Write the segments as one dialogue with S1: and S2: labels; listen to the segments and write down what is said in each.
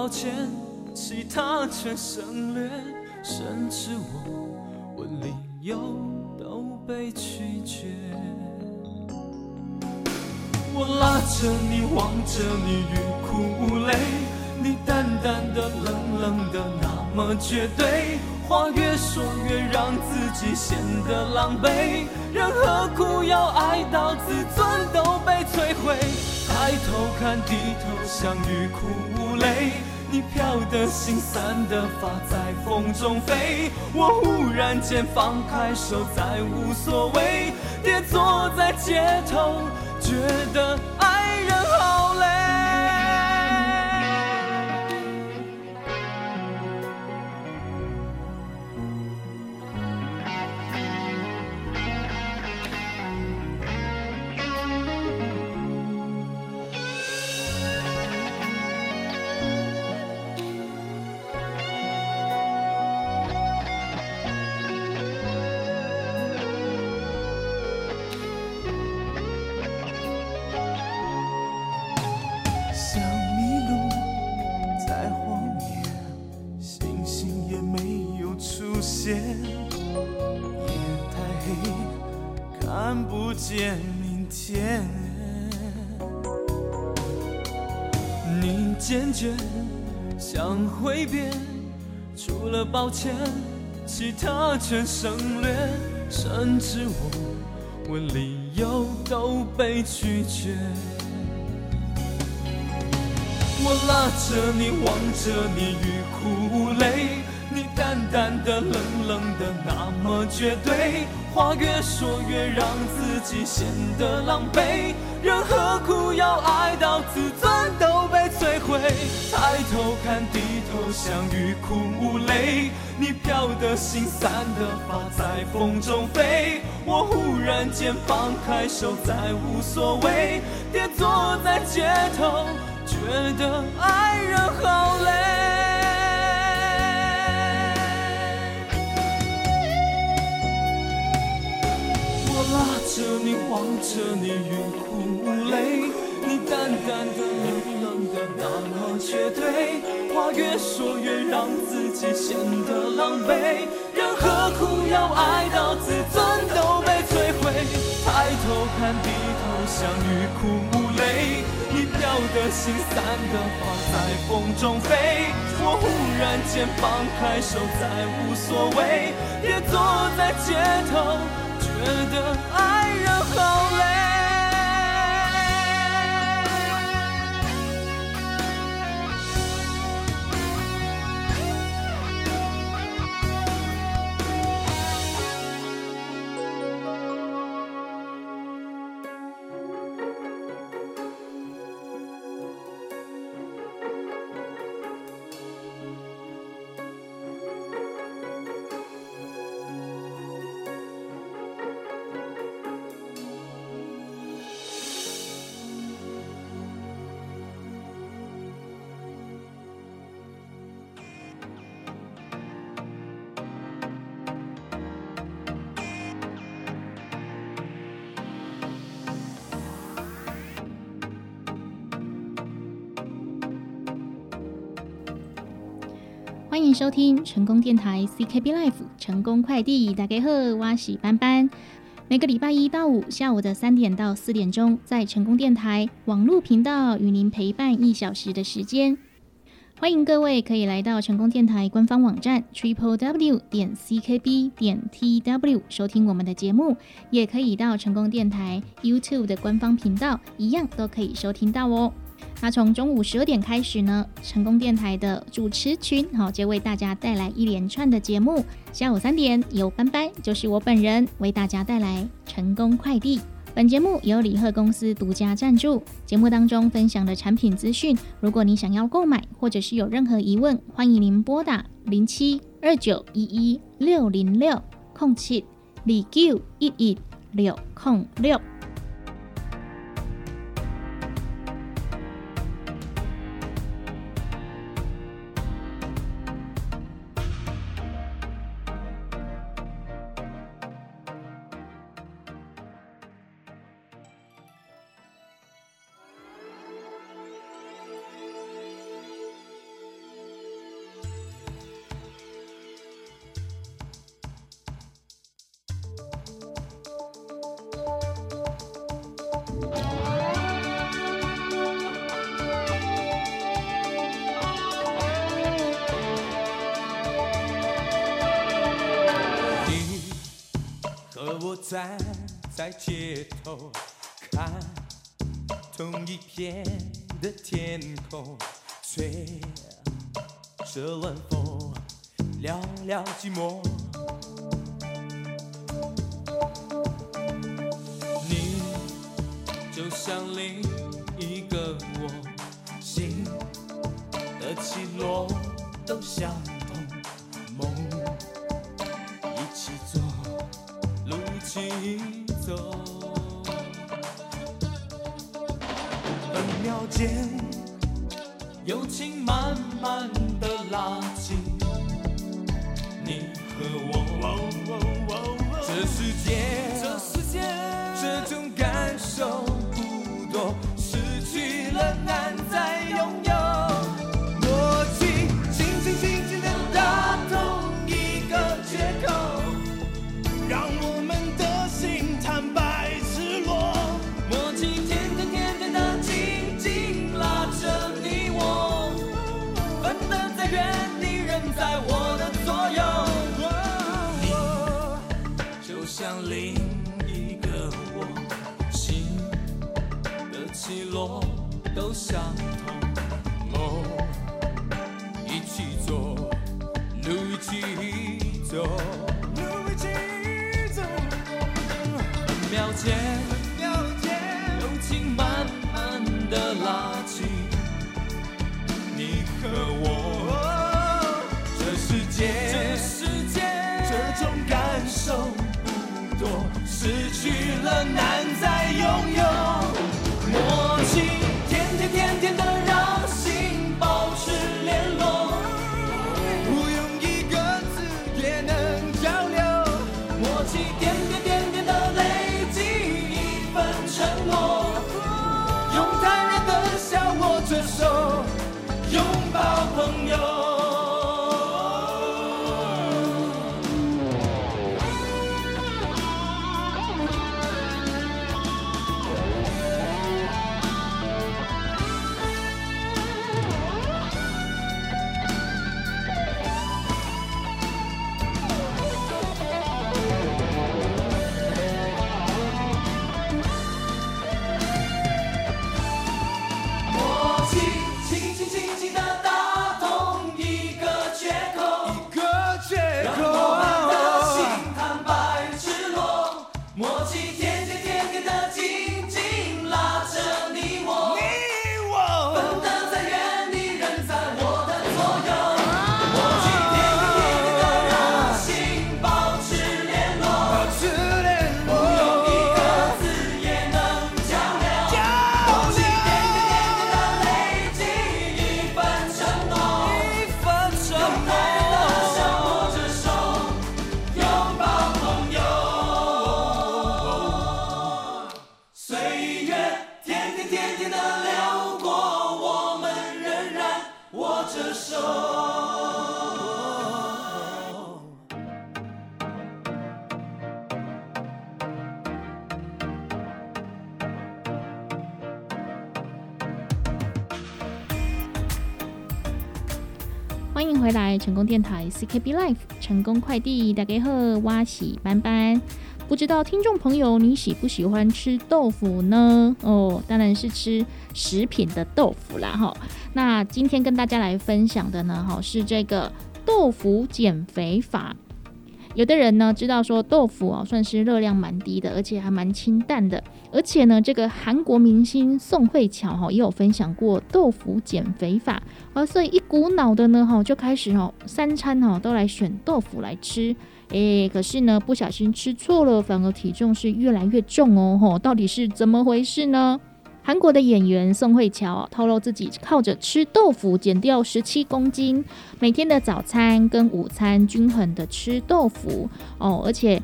S1: 抱歉，其他全省略，甚至我问理由都被拒绝。我拉着你，望着你，欲哭无泪。你淡淡的，冷冷的，那么绝对。话越说越让自己显得狼狈。人何苦要爱到自尊都被摧毁？抬头看，低头想，欲哭无泪。你飘的心，散的发，在风中飞。我忽然间放开手，再无所谓。跌坐在街头。觉得见明天，你坚决想挥别，除了抱歉，其他全省略，甚至我问理由都被拒绝。我拉着你，望着你，欲哭无泪，淡的，冷冷的，那么绝对。话越说越让自己显得狼狈，人何苦要爱到自尊都被摧毁？抬头看，低头想，欲哭无泪。你飘的心，散的发，在风中飞。我忽然间放开手，再无所谓。跌坐在街头，觉得爱人好累。着你，望着你，欲哭无泪。你淡淡的，冷冷的，那么绝对。话越说越让自己显得狼狈。人何苦要爱到自尊都被摧毁？抬头看，低头想，欲哭无泪。你飘的心，散的花，在风中飞。我忽然间放开手，再无所谓。也坐在街头。觉得爱好累。
S2: 收听成功电台 CKB Life 成功快递，大家好，我是班班。每个礼拜一到五下午的三点到四点钟，在成功电台网络频道与您陪伴一小时的时间。欢迎各位可以来到成功电台官方网站 triple w 点 ckb 点 tw 收听我们的节目，也可以到成功电台 YouTube 的官方频道，一样都可以收听到哦。那从中午十二点开始呢，成功电台的主持群好就为大家带来一连串的节目。下午三点有班班，就是我本人为大家带来成功快递。本节目由李贺公司独家赞助。节目当中分享的产品资讯，如果你想要购买或者是有任何疑问，欢迎您拨打零七二九一一六零六空七李 Q 一一六空六。
S1: 在街头看同一片抱朋友。
S2: 成功电台 CKB Life 成功快递，大家好，挖喜斑斑。不知道听众朋友你喜不喜欢吃豆腐呢？哦，当然是吃食品的豆腐啦，哈。那今天跟大家来分享的呢，哈是这个豆腐减肥法。有的人呢知道说豆腐哦算是热量蛮低的，而且还蛮清淡的，而且呢这个韩国明星宋慧乔哈也有分享过豆腐减肥法，而所以一股脑的呢哈就开始哦三餐哈都来选豆腐来吃，诶，可是呢不小心吃错了，反而体重是越来越重哦吼，到底是怎么回事呢？韩国的演员宋慧乔透露自己靠着吃豆腐减掉十七公斤，每天的早餐跟午餐均衡的吃豆腐哦，而且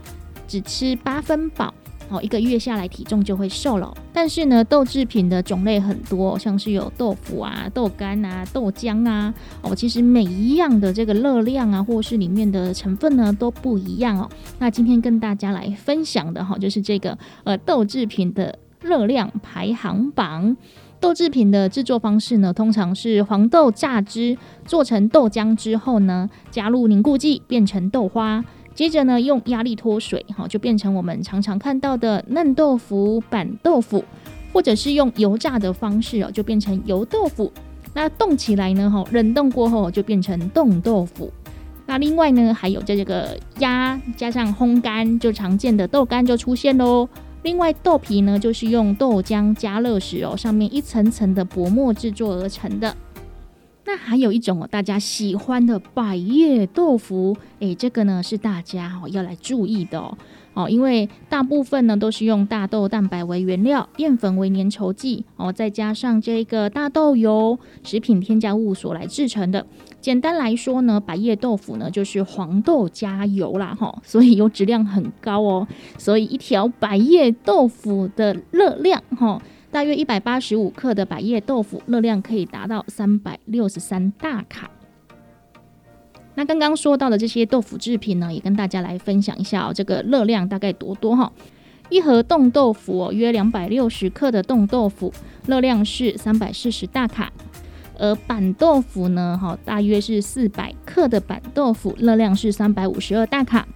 S2: 只吃八分饱。哦，一个月下来体重就会瘦了。但是呢，豆制品的种类很多，像是有豆腐啊、豆干啊、豆浆啊，哦，其实每一样的这个热量啊，或是里面的成分呢都不一样哦。那今天跟大家来分享的哈，就是这个呃豆制品的热量排行榜。豆制品的制作方式呢，通常是黄豆榨汁做成豆浆之后呢，加入凝固剂变成豆花。接着呢，用压力脱水，哈，就变成我们常常看到的嫩豆腐、板豆腐，或者是用油炸的方式哦，就变成油豆腐。那冻起来呢，哈，冷冻过后就变成冻豆腐。那另外呢，还有在这个压加上烘干，就常见的豆干就出现喽。另外豆皮呢，就是用豆浆加热时哦，上面一层层的薄膜制作而成的。那还有一种哦，大家喜欢的百叶豆腐，诶，这个呢是大家哦要来注意的哦。哦，因为大部分呢都是用大豆蛋白为原料，淀粉为粘稠剂，哦，再加上这个大豆油、食品添加物所来制成的。简单来说呢，百叶豆腐呢就是黄豆加油啦，哈，所以油脂量很高哦。所以一条百叶豆腐的热量，哈，大约一百八十五克的百叶豆腐热量可以达到三百六十三大卡。那刚刚说到的这些豆腐制品呢，也跟大家来分享一下哦，这个热量大概多多哈？一盒冻豆腐哦约两百六十克的冻豆腐，热量是三百四十大卡；而板豆腐呢，哈，大约是四百克的板豆腐，热量是三百五十二大卡。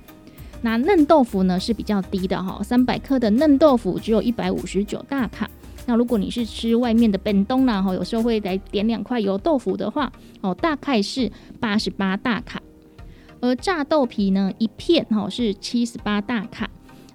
S2: 那嫩豆腐呢是比较低的哈，三百克的嫩豆腐只有一百五十九大卡。那如果你是吃外面的本东啦，哈，有时候会来点两块油豆腐的话，哦，大概是八十八大卡。而炸豆皮呢，一片哈是七十八大卡。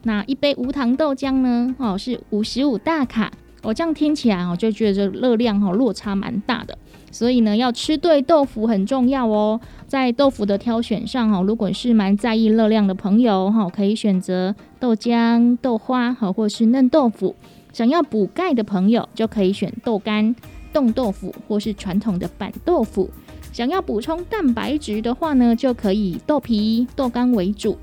S2: 那一杯无糖豆浆呢，哦是五十五大卡。我这样听起来哦，就觉得热量哈落差蛮大的。所以呢，要吃对豆腐很重要哦。在豆腐的挑选上哈，如果是蛮在意热量的朋友哈，可以选择豆浆、豆花哈，或是嫩豆腐。想要补钙的朋友，就可以选豆干、冻豆腐或是传统的板豆腐。想要补充蛋白质的话呢，就可以豆皮、豆干为主。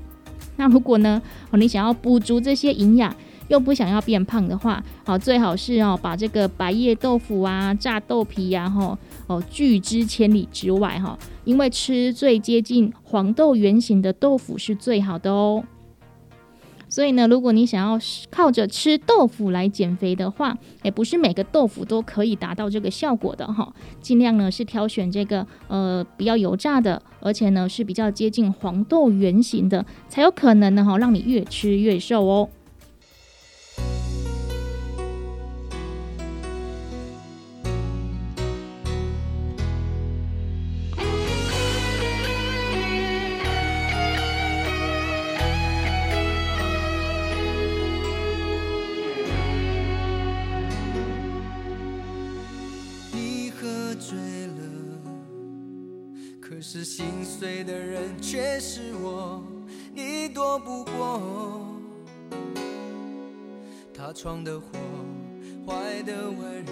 S2: 那如果呢，哦，你想要补足这些营养，又不想要变胖的话，好，最好是哦，把这个白叶豆腐啊、炸豆皮呀，哈，哦，拒之千里之外哈，因为吃最接近黄豆原型的豆腐是最好的哦。所以呢，如果你想要靠着吃豆腐来减肥的话，也不是每个豆腐都可以达到这个效果的哈。尽量呢是挑选这个呃比较油炸的，而且呢是比较接近黄豆原型的，才有可能呢哈让你越吃越瘦哦。
S3: 心碎的人却是我，你躲不过。他闯的祸，坏的温柔，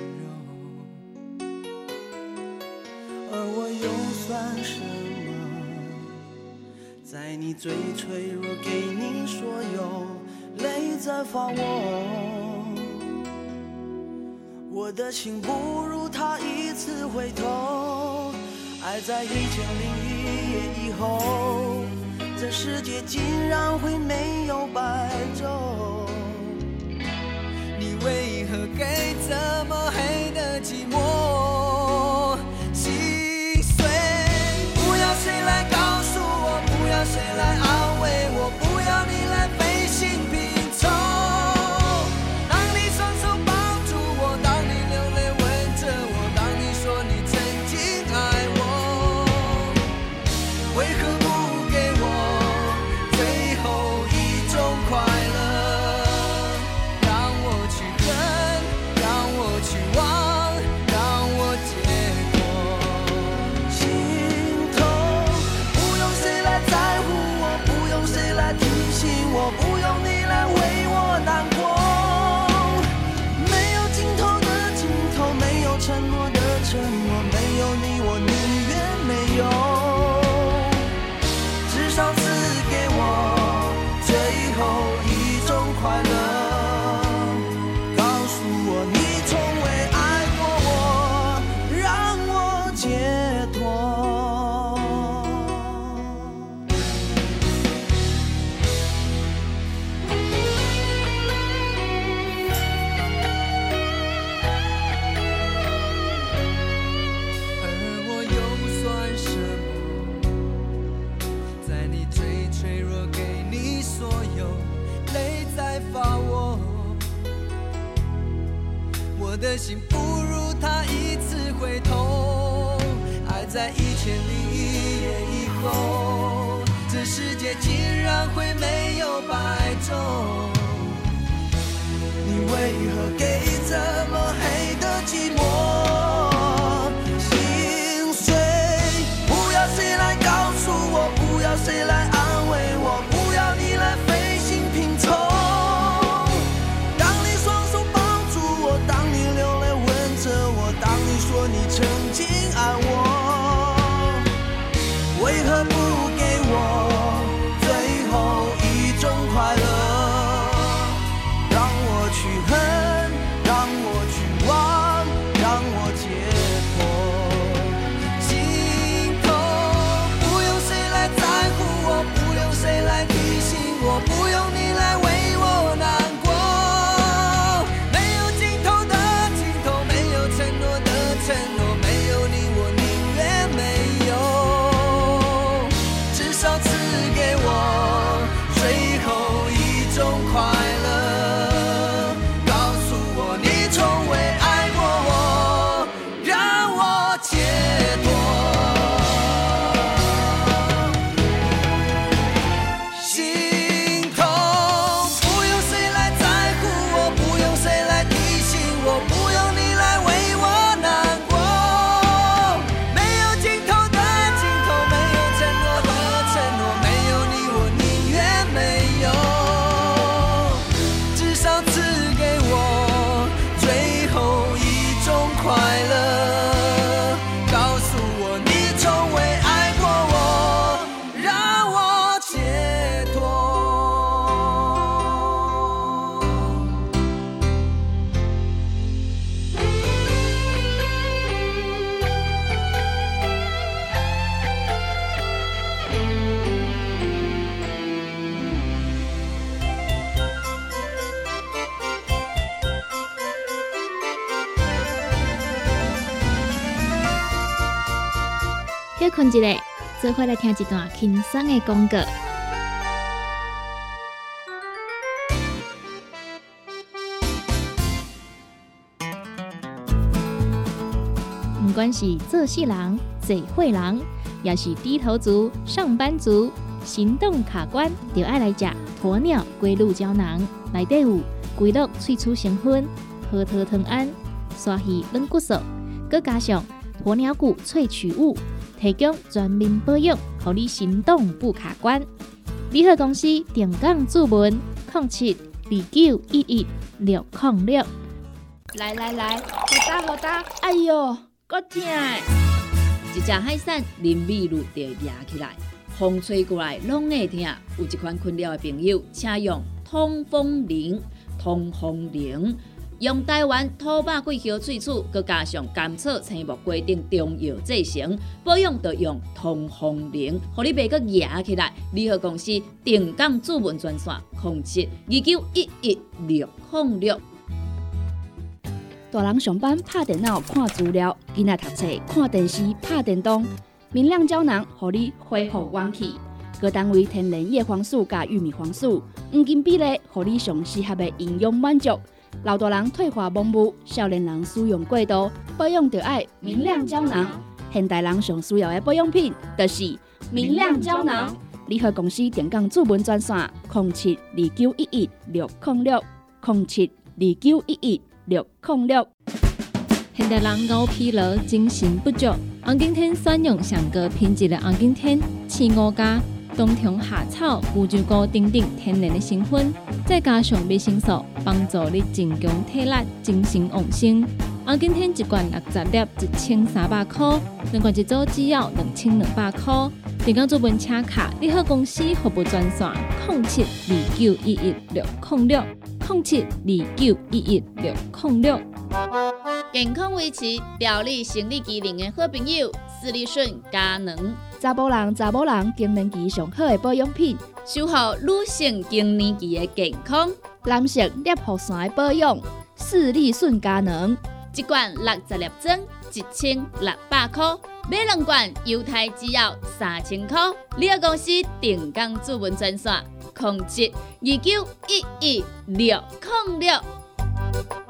S3: 而我又算什么？在你最脆弱，给你所有，泪在发我。我的心不如他一次回头。爱在一千零一夜以后，这世界竟然会没有白昼。你为何给的
S2: 困一下，做伙来听一段轻松的广告。不管是做事人、做会人，也是低头族、上班族，行动卡关，就爱来吃鸵鸟龟鹿胶囊。内底有龟鹿萃取成分、核桃藤胺、鲨鱼软骨素，佮加上鸵鸟骨萃取物。提供全面保养，让你行动不卡关。联合公司定岗注文：零七二九一一六零六。
S4: 来来来，好打好打，哎哟，够痛的！
S5: 一只海扇林密路就压起来，风吹过来拢会痛。有一款困扰的朋友，请用通风铃。通风铃用台湾土白桂花萃取，佮加上甘草、青木、规定中药制成，保养要用通风灵，互你袂佮压起来。联合公司定岗主文专线：零七二九一一六零六。
S4: 大人上班拍电脑看资料，囡仔读册看电视拍电动，明亮胶囊互你恢复元气。各单位天然叶黄素加玉米黄素，黄金比例，互你上适合的营养满足。老大人退化盲目，少年人使用过度，保养就要明亮胶囊。现代人上需要的保养品，就是明亮胶囊。联合公司电讲主文专线：零七二九一一六零六零七二九一一六零六。
S6: 现代人熬疲劳、精神不足，红景天选用上个品质的红景天刺五加，冬虫夏草、乌鸡菇等等天然的成分，再加上维生素，帮助你增强体力、精神旺盛。红景天一罐六十粒，一千三百块；两罐一组只要两千两百块。电工做本车卡，联合公司服务专线：零七二九一一六零六零七二九一一六零六。
S5: 健康维持、调理生理机能的好朋友——斯利顺佳能，
S4: 查甫人、查某人更年期上好的保养品，
S5: 守护女性更年期的健康。
S4: 男性尿护伞的保养，视力顺佳能。
S5: 一罐六十粒装，一千六百块；买两罐，犹太只要三千块。你个公司定岗主文专线：控制二九一一六零六。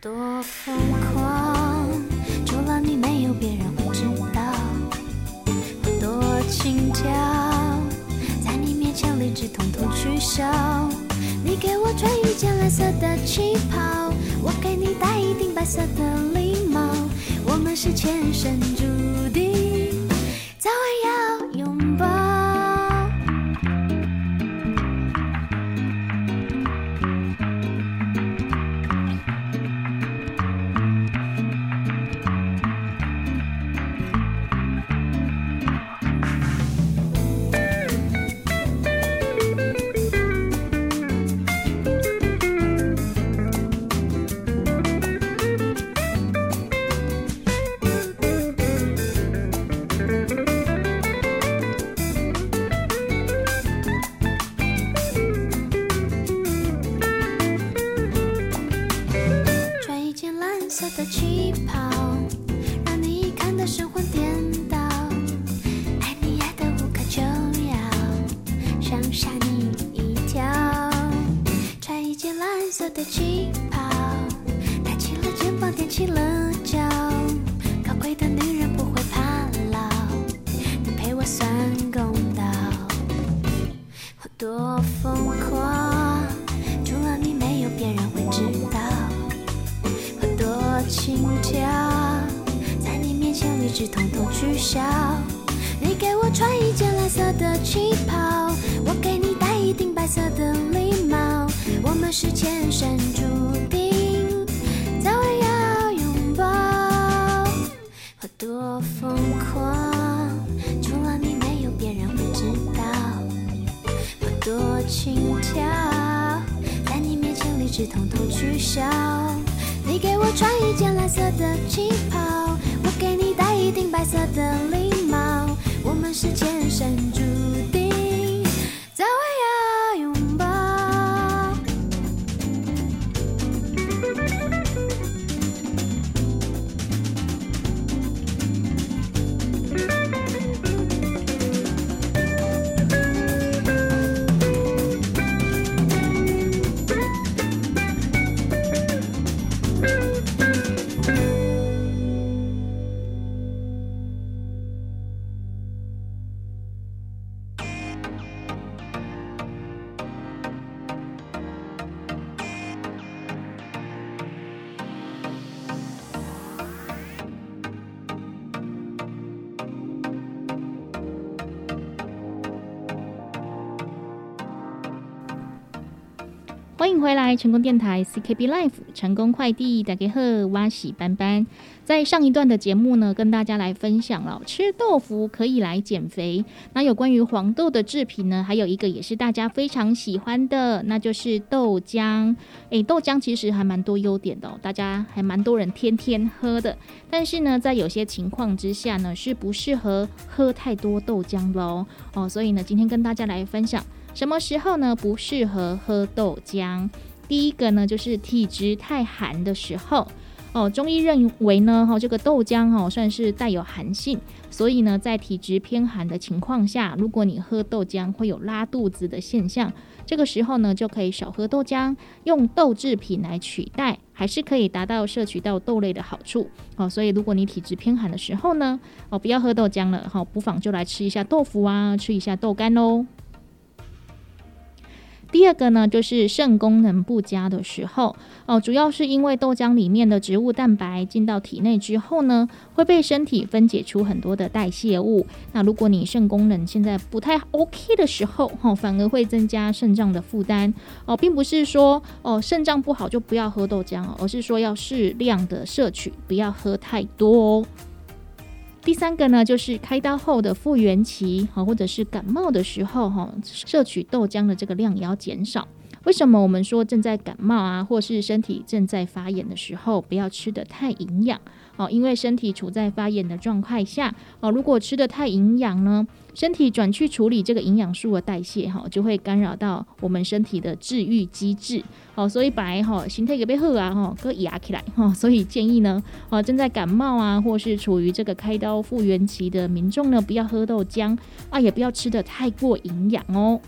S7: 多疯狂，除了你没有别人会知道。我多轻佻，在你面前理智统统取消。你给我穿一件蓝色的旗袍，我给你戴一顶白色的礼帽。我们是前生注定，早晚要统统取消。你给我穿一件蓝色的旗袍，我给你戴一顶白色的礼帽。我们是前生
S2: 成功电台 CKB Life 成功快递，大家好，我喜班班。在上一段的节目呢，跟大家来分享了吃豆腐可以来减肥。那有关于黄豆的制品呢，还有一个也是大家非常喜欢的，那就是豆浆。诶，豆浆其实还蛮多优点的、哦，大家还蛮多人天天喝的。但是呢，在有些情况之下呢，是不适合喝太多豆浆的哦。哦，所以呢，今天跟大家来分享。什么时候呢不适合喝豆浆？第一个呢就是体质太寒的时候哦。中医认为呢，哈、这个豆浆哦算是带有寒性，所以呢在体质偏寒的情况下，如果你喝豆浆会有拉肚子的现象，这个时候呢就可以少喝豆浆，用豆制品来取代，还是可以达到摄取到豆类的好处哦。所以如果你体质偏寒的时候呢，哦不要喝豆浆了，哈、不妨就来吃一下豆腐啊，吃一下豆干喽。第二个呢，就是肾功能不佳的时候哦，主要是因为豆浆里面的植物蛋白进到体内之后呢，会被身体分解出很多的代谢物。那如果你肾功能现在不太 OK 的时候，反而会增加肾脏的负担哦，并不是说哦肾脏不好就不要喝豆浆哦，而是说要适量的摄取，不要喝太多哦。第三个呢，就是开刀后的复原期，哈，或者是感冒的时候，哈，摄取豆浆的这个量也要减少。为什么我们说正在感冒啊，或是身体正在发炎的时候，不要吃的太营养？哦，因为身体处在发炎的状态下，哦，如果吃的太营养呢，身体转去处理这个营养素的代谢，哈，就会干扰到我们身体的治愈机制，哦，所以白哈形态也被喝啊，哈，搁压起来，哈，所以建议呢，哦，正在感冒啊，或是处于这个开刀复原期的民众呢，不要喝豆浆啊，也不要吃的太过营养哦。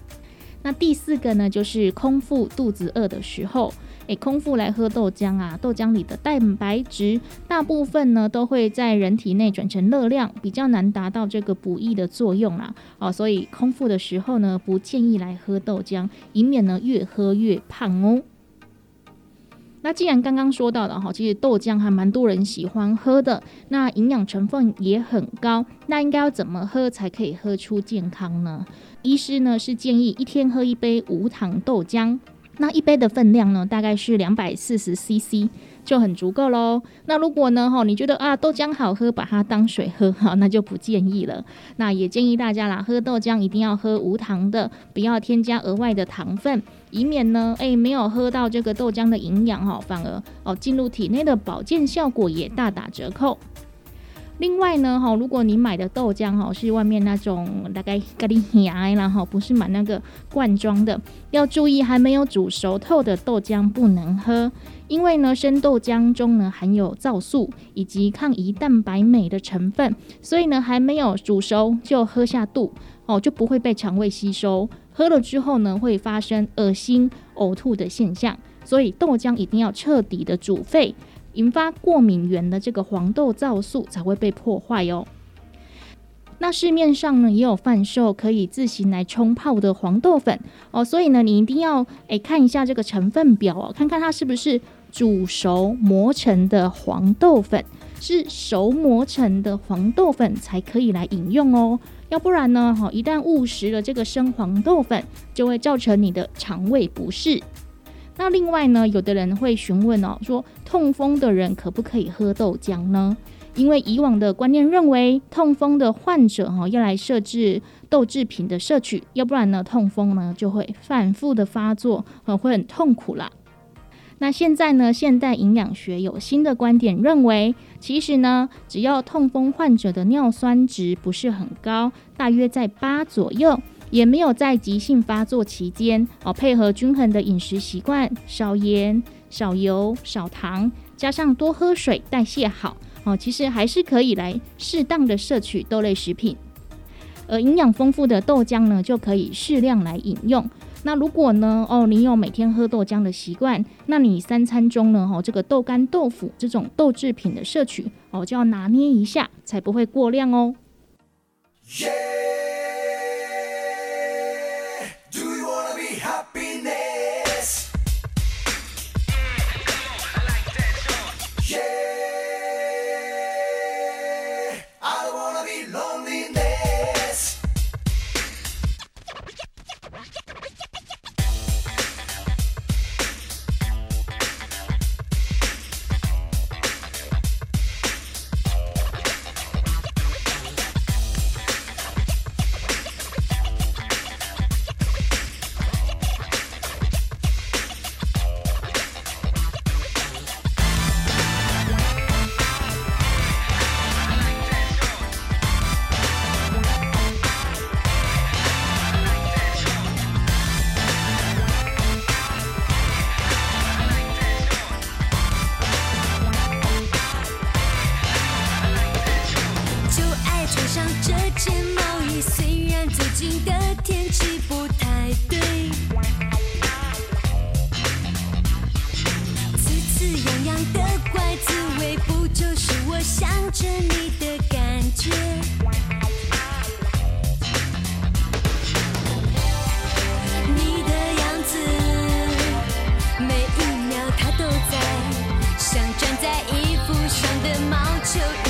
S2: 那第四个呢，就是空腹肚子饿的时候，诶，空腹来喝豆浆啊，豆浆里的蛋白质大部分呢都会在人体内转成热量，比较难达到这个补益的作用啦。哦，所以空腹的时候呢，不建议来喝豆浆，以免呢越喝越胖哦。那既然刚刚说到了哈，其实豆浆还蛮多人喜欢喝的，那营养成分也很高，那应该要怎么喝才可以喝出健康呢？医师呢是建议一天喝一杯无糖豆浆，那一杯的分量呢大概是两百四十 CC 就很足够喽。那如果呢哈你觉得啊豆浆好喝，把它当水喝哈，那就不建议了。那也建议大家啦，喝豆浆一定要喝无糖的，不要添加额外的糖分，以免呢诶没有喝到这个豆浆的营养哈，反而哦进入体内的保健效果也大打折扣。另外呢，哈，如果你买的豆浆哈是外面那种大概咖喱牙然后不是买那个罐装的，要注意还没有煮熟透的豆浆不能喝，因为呢生豆浆中呢含有皂素以及抗胰蛋白酶的成分，所以呢还没有煮熟就喝下肚哦就不会被肠胃吸收，喝了之后呢会发生恶心呕吐的现象，所以豆浆一定要彻底的煮沸。引发过敏源的这个黄豆皂素才会被破坏哦。那市面上呢也有贩售可以自行来冲泡的黄豆粉哦，所以呢你一定要诶看一下这个成分表哦，看看它是不是煮熟磨成的黄豆粉，是熟磨成的黄豆粉才可以来饮用哦，要不然呢哈一旦误食了这个生黄豆粉，就会造成你的肠胃不适。那另外呢，有的人会询问哦，说痛风的人可不可以喝豆浆呢？因为以往的观念认为，痛风的患者哈要来设置豆制品的摄取，要不然呢，痛风呢就会反复的发作，很会很痛苦啦。那现在呢，现代营养学有新的观点，认为其实呢，只要痛风患者的尿酸值不是很高，大约在八左右。也没有在急性发作期间哦，配合均衡的饮食习惯，少盐、少油、少糖，加上多喝水，代谢好哦，其实还是可以来适当的摄取豆类食品。而营养丰富的豆浆呢，就可以适量来饮用。那如果呢，哦，你有每天喝豆浆的习惯，那你三餐中呢，哦，这个豆干、豆腐这种豆制品的摄取哦，就要拿捏一下，才不会过量哦。
S7: 的天气不太对，滋滋痒痒的怪滋味，不就是我想着你的感觉，你的样子，每一秒它都在，像粘在衣服上的毛
S2: 球。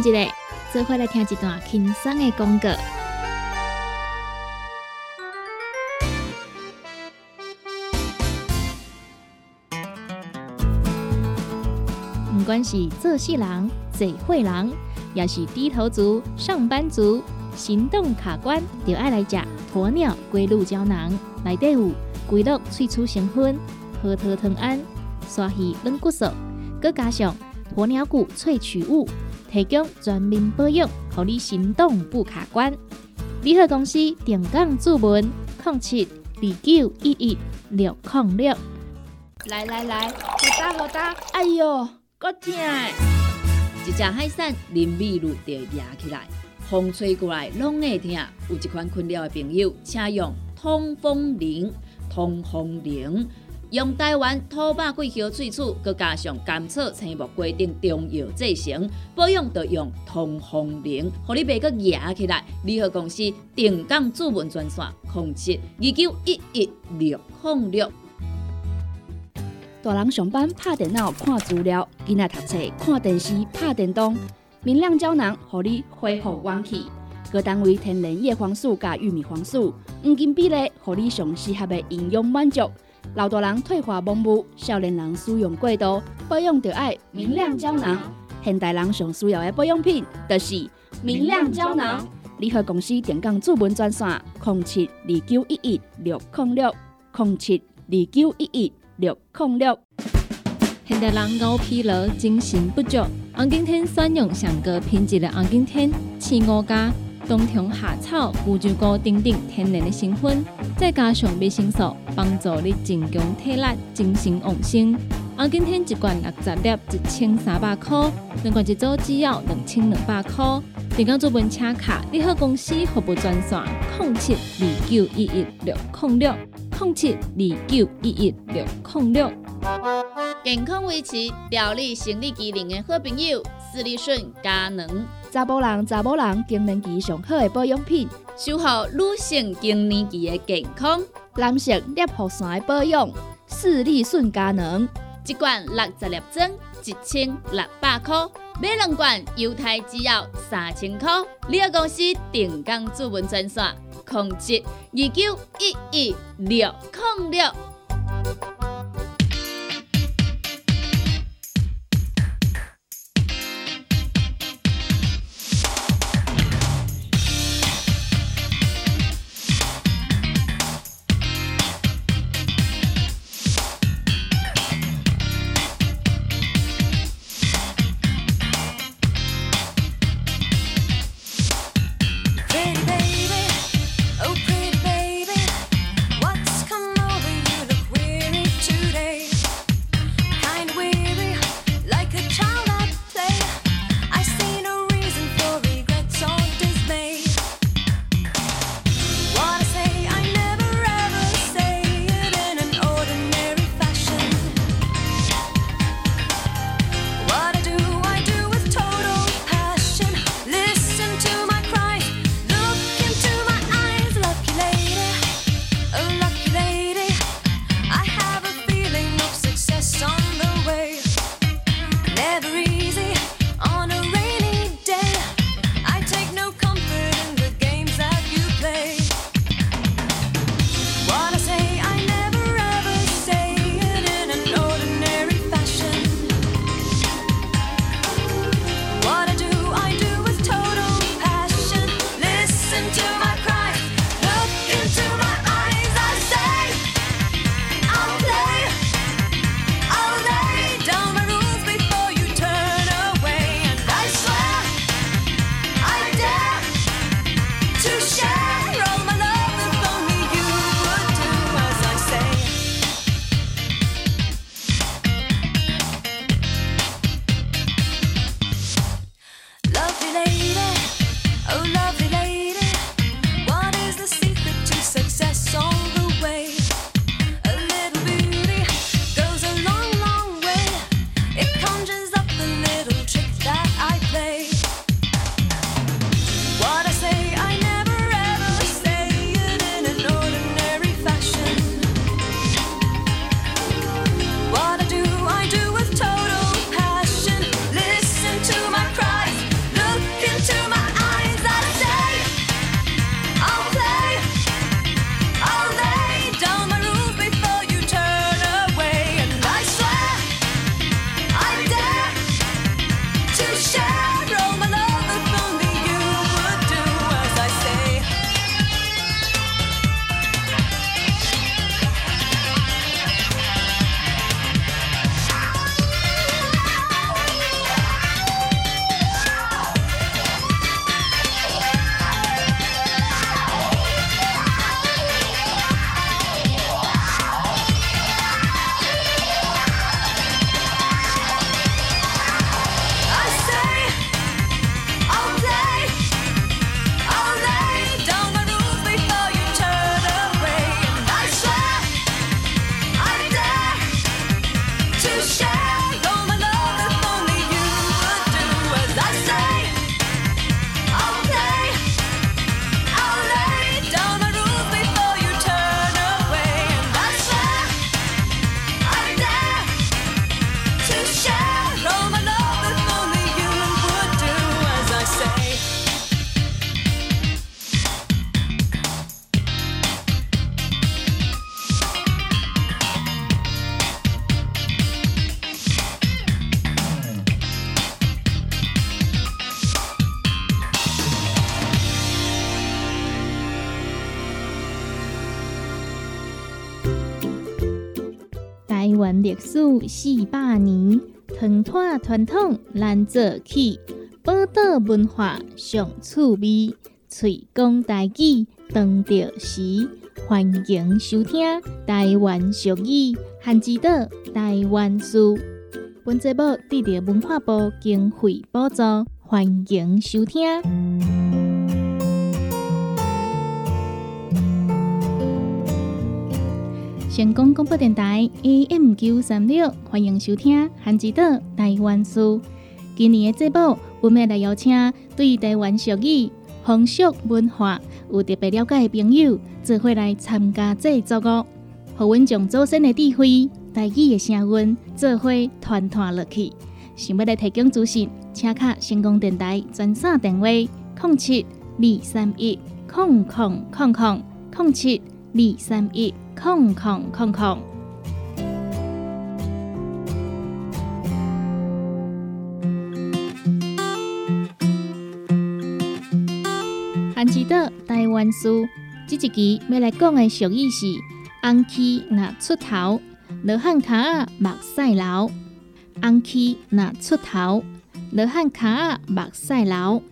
S2: 困一下，做伙来听一段轻松的广告。不管是做事人、做会人，也是低头族、上班族，行动卡关，就爱来吃鸵鸟龟鹿胶囊。内底有龟鹿萃取成分、核桃藤胺、鲨鱼软骨素，佮加上鸵鸟骨萃取物。提供全面保养，让你行动不卡关。联合公司定岗注文：零七二九一一六零六。
S4: 来来来，好打好打，哎呦，够痛的！
S5: 一只海扇林密路就压起来，风吹过来拢会痛。有一款困扰的朋友，请用通风铃。通风铃用台湾土白桂花萃取，佮加上甘草、青木规定中药制成，保养要用通风灵，互你袂佮压起来。联合公司定岗主文专线：零七二九一一六零六。
S4: 大人上班拍电脑看资料，囡仔读册看电视拍电动，明亮胶囊互你恢复元气。各单位天然叶黄素加玉米黄素，黄金比例，互你上适合的营养满足。老大人退化盲目，少年人使用过度，保养就爱明亮胶囊。现代人上需要的保养品，就是明亮胶囊。联合公司电工主文专线：零七二九一一六零六零七二九一一六零六。
S6: 现代人熬疲劳、精神不足，红景天选用上个品质的红景天青五加，冬虫夏草、乌鸡菇等等天然的成分，再加上维生素，帮助你增强体力、精神旺盛。红景天一罐六十粒，一千三百块；两罐一组只要两千两百块。电工做本车卡，你好公司服务专线：零七二九一一六零六零七二九一一六零六。
S5: 健康维持、调理生理机能的好朋友——斯利顺佳能，
S4: 查甫人、查某人更年期上好的保养品，
S5: 守护女性更年期的健康。
S4: 男性尿护伞的保养，视力顺佳能。
S5: 一罐六十粒装，一千六百块；买两罐，犹太只要三千块。你个公司定岗主文专线：控制二九一一六零六。
S2: 四百年，传统传统咱做起，宝岛文化上趣味，喙讲台语当着时，欢迎收听台湾俗语，汉字岛台湾书。本节目得到文化部经费补助，欢迎收听。成功广播电台 AM 九三六，欢迎收听韩之岛台湾书。今年的节目，我们来邀请对台湾俗语、风俗文化有特别了解的朋友，做伙来参加这作哦。互阮从祖先的智慧、台语的声音，做伙团团落去。想要来提供资讯，请卡成功电台专线电话：零七二三一空空空空零七二三一。空空空空，韩记得台湾书，这一期要来讲的俗语是：红旗若出头，罗汉卡目屎流；红旗若出头，罗汉卡目屎流。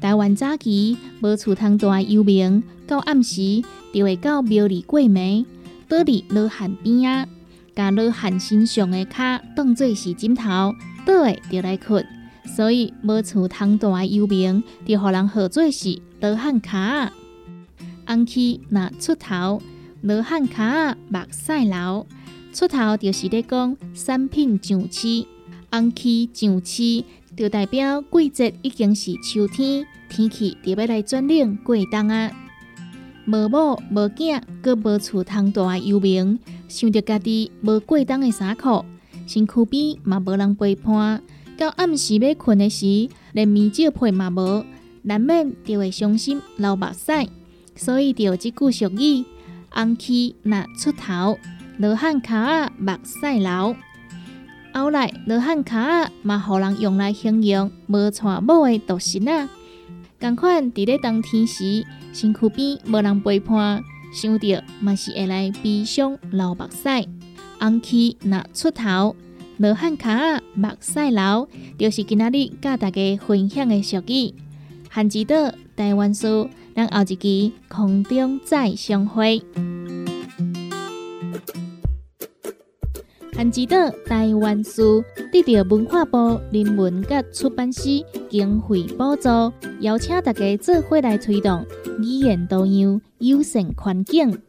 S2: 台湾早期无厝通住幽冥，到暗时。就会到庙里过暝，倒伫罗汉边啊，甲罗汉身上的脚当做是枕头，倒会就来困。所以无厝通住的幽冥，就互人号做是罗汉脚。红气若出头，罗汉脚目屎流。出头就是咧讲产品上市，红气上市就代表季节已经是秋天，天气就要来转冷过冬啊。无某无囝，阁无厝通住的幽冥，想着家己无过冬的衫裤，身躯边嘛无人陪伴，到暗时要困的时，连棉罩被嘛无，难免就会伤心流目屎。所以就有即句俗语：红气若出头，老汉脚仔目屎流。后来老汉脚仔嘛，互人用来形容无娶某的独身啊。共款伫咧冬天时，身躯边无人陪伴，想着嘛是会来悲伤流目屎。红气若出头，罗汉卡目屎流，就是今仔日甲大家分享的俗语。汉之岛台湾书，咱后一期空中再相会。汉之岛台湾书得到文化部人文甲出版社经费补助，邀请大家做伙来推动语言多样、友善环境。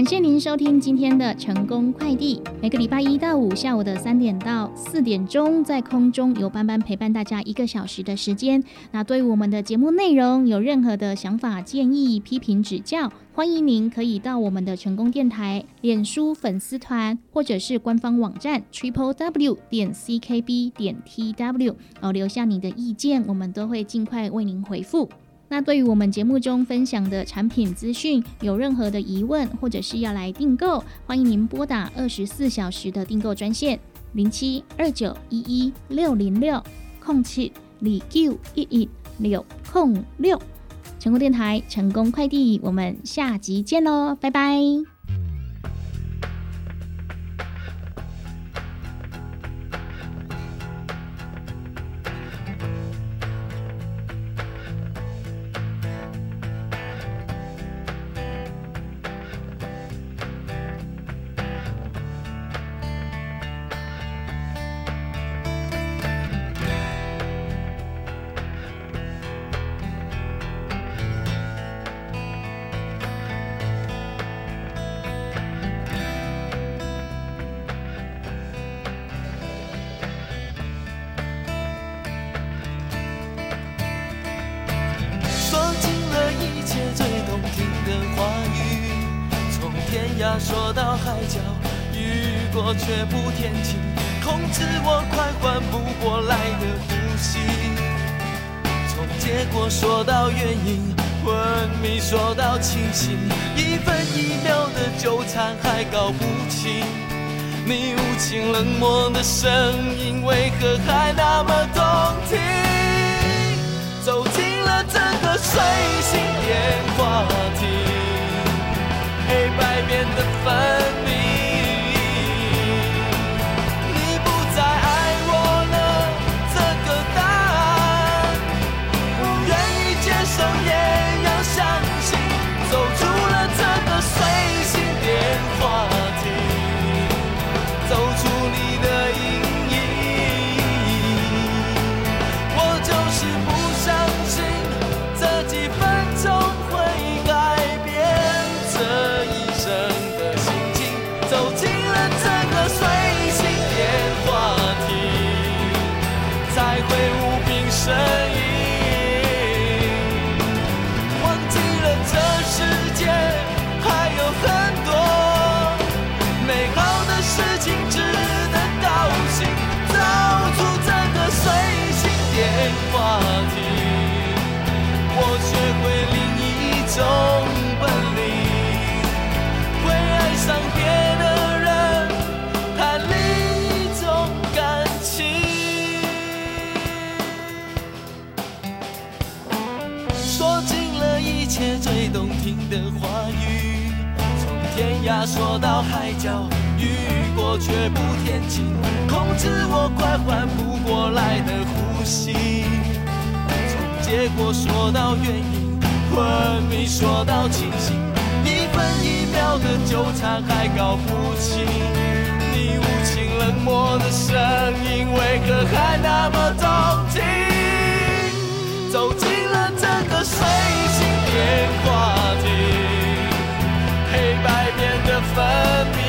S2: 感谢您收听今天的成功快递。每个礼拜一到五下午的三点到四点钟，在空中有班班陪伴大家一个小时的时间。那对我们的节目内容有任何的想法、建议、批评、指教，欢迎您可以到我们的成功电台脸书粉丝团，或者是官方网站 triple w 点 c k b 点 t w 哦，留下你的意见，我们都会尽快为您回复。那对于我们节目中分享的产品资讯，有任何的疑问或者是要来订购，欢迎您拨打二十四小时的订购专线零七二九一一六零六空七李 Q 一一六空六。成功电台，成功快递，我们下集见喽，拜拜。
S1: 电话亭，涯说到海角，雨过却不天晴，控制我快缓不过来的呼吸。从结果说到原因，昏迷说到清醒，一分一秒的纠缠还搞不清。你无情冷漠的声音，为何还那么动听？走进了这个碎心电话亭，define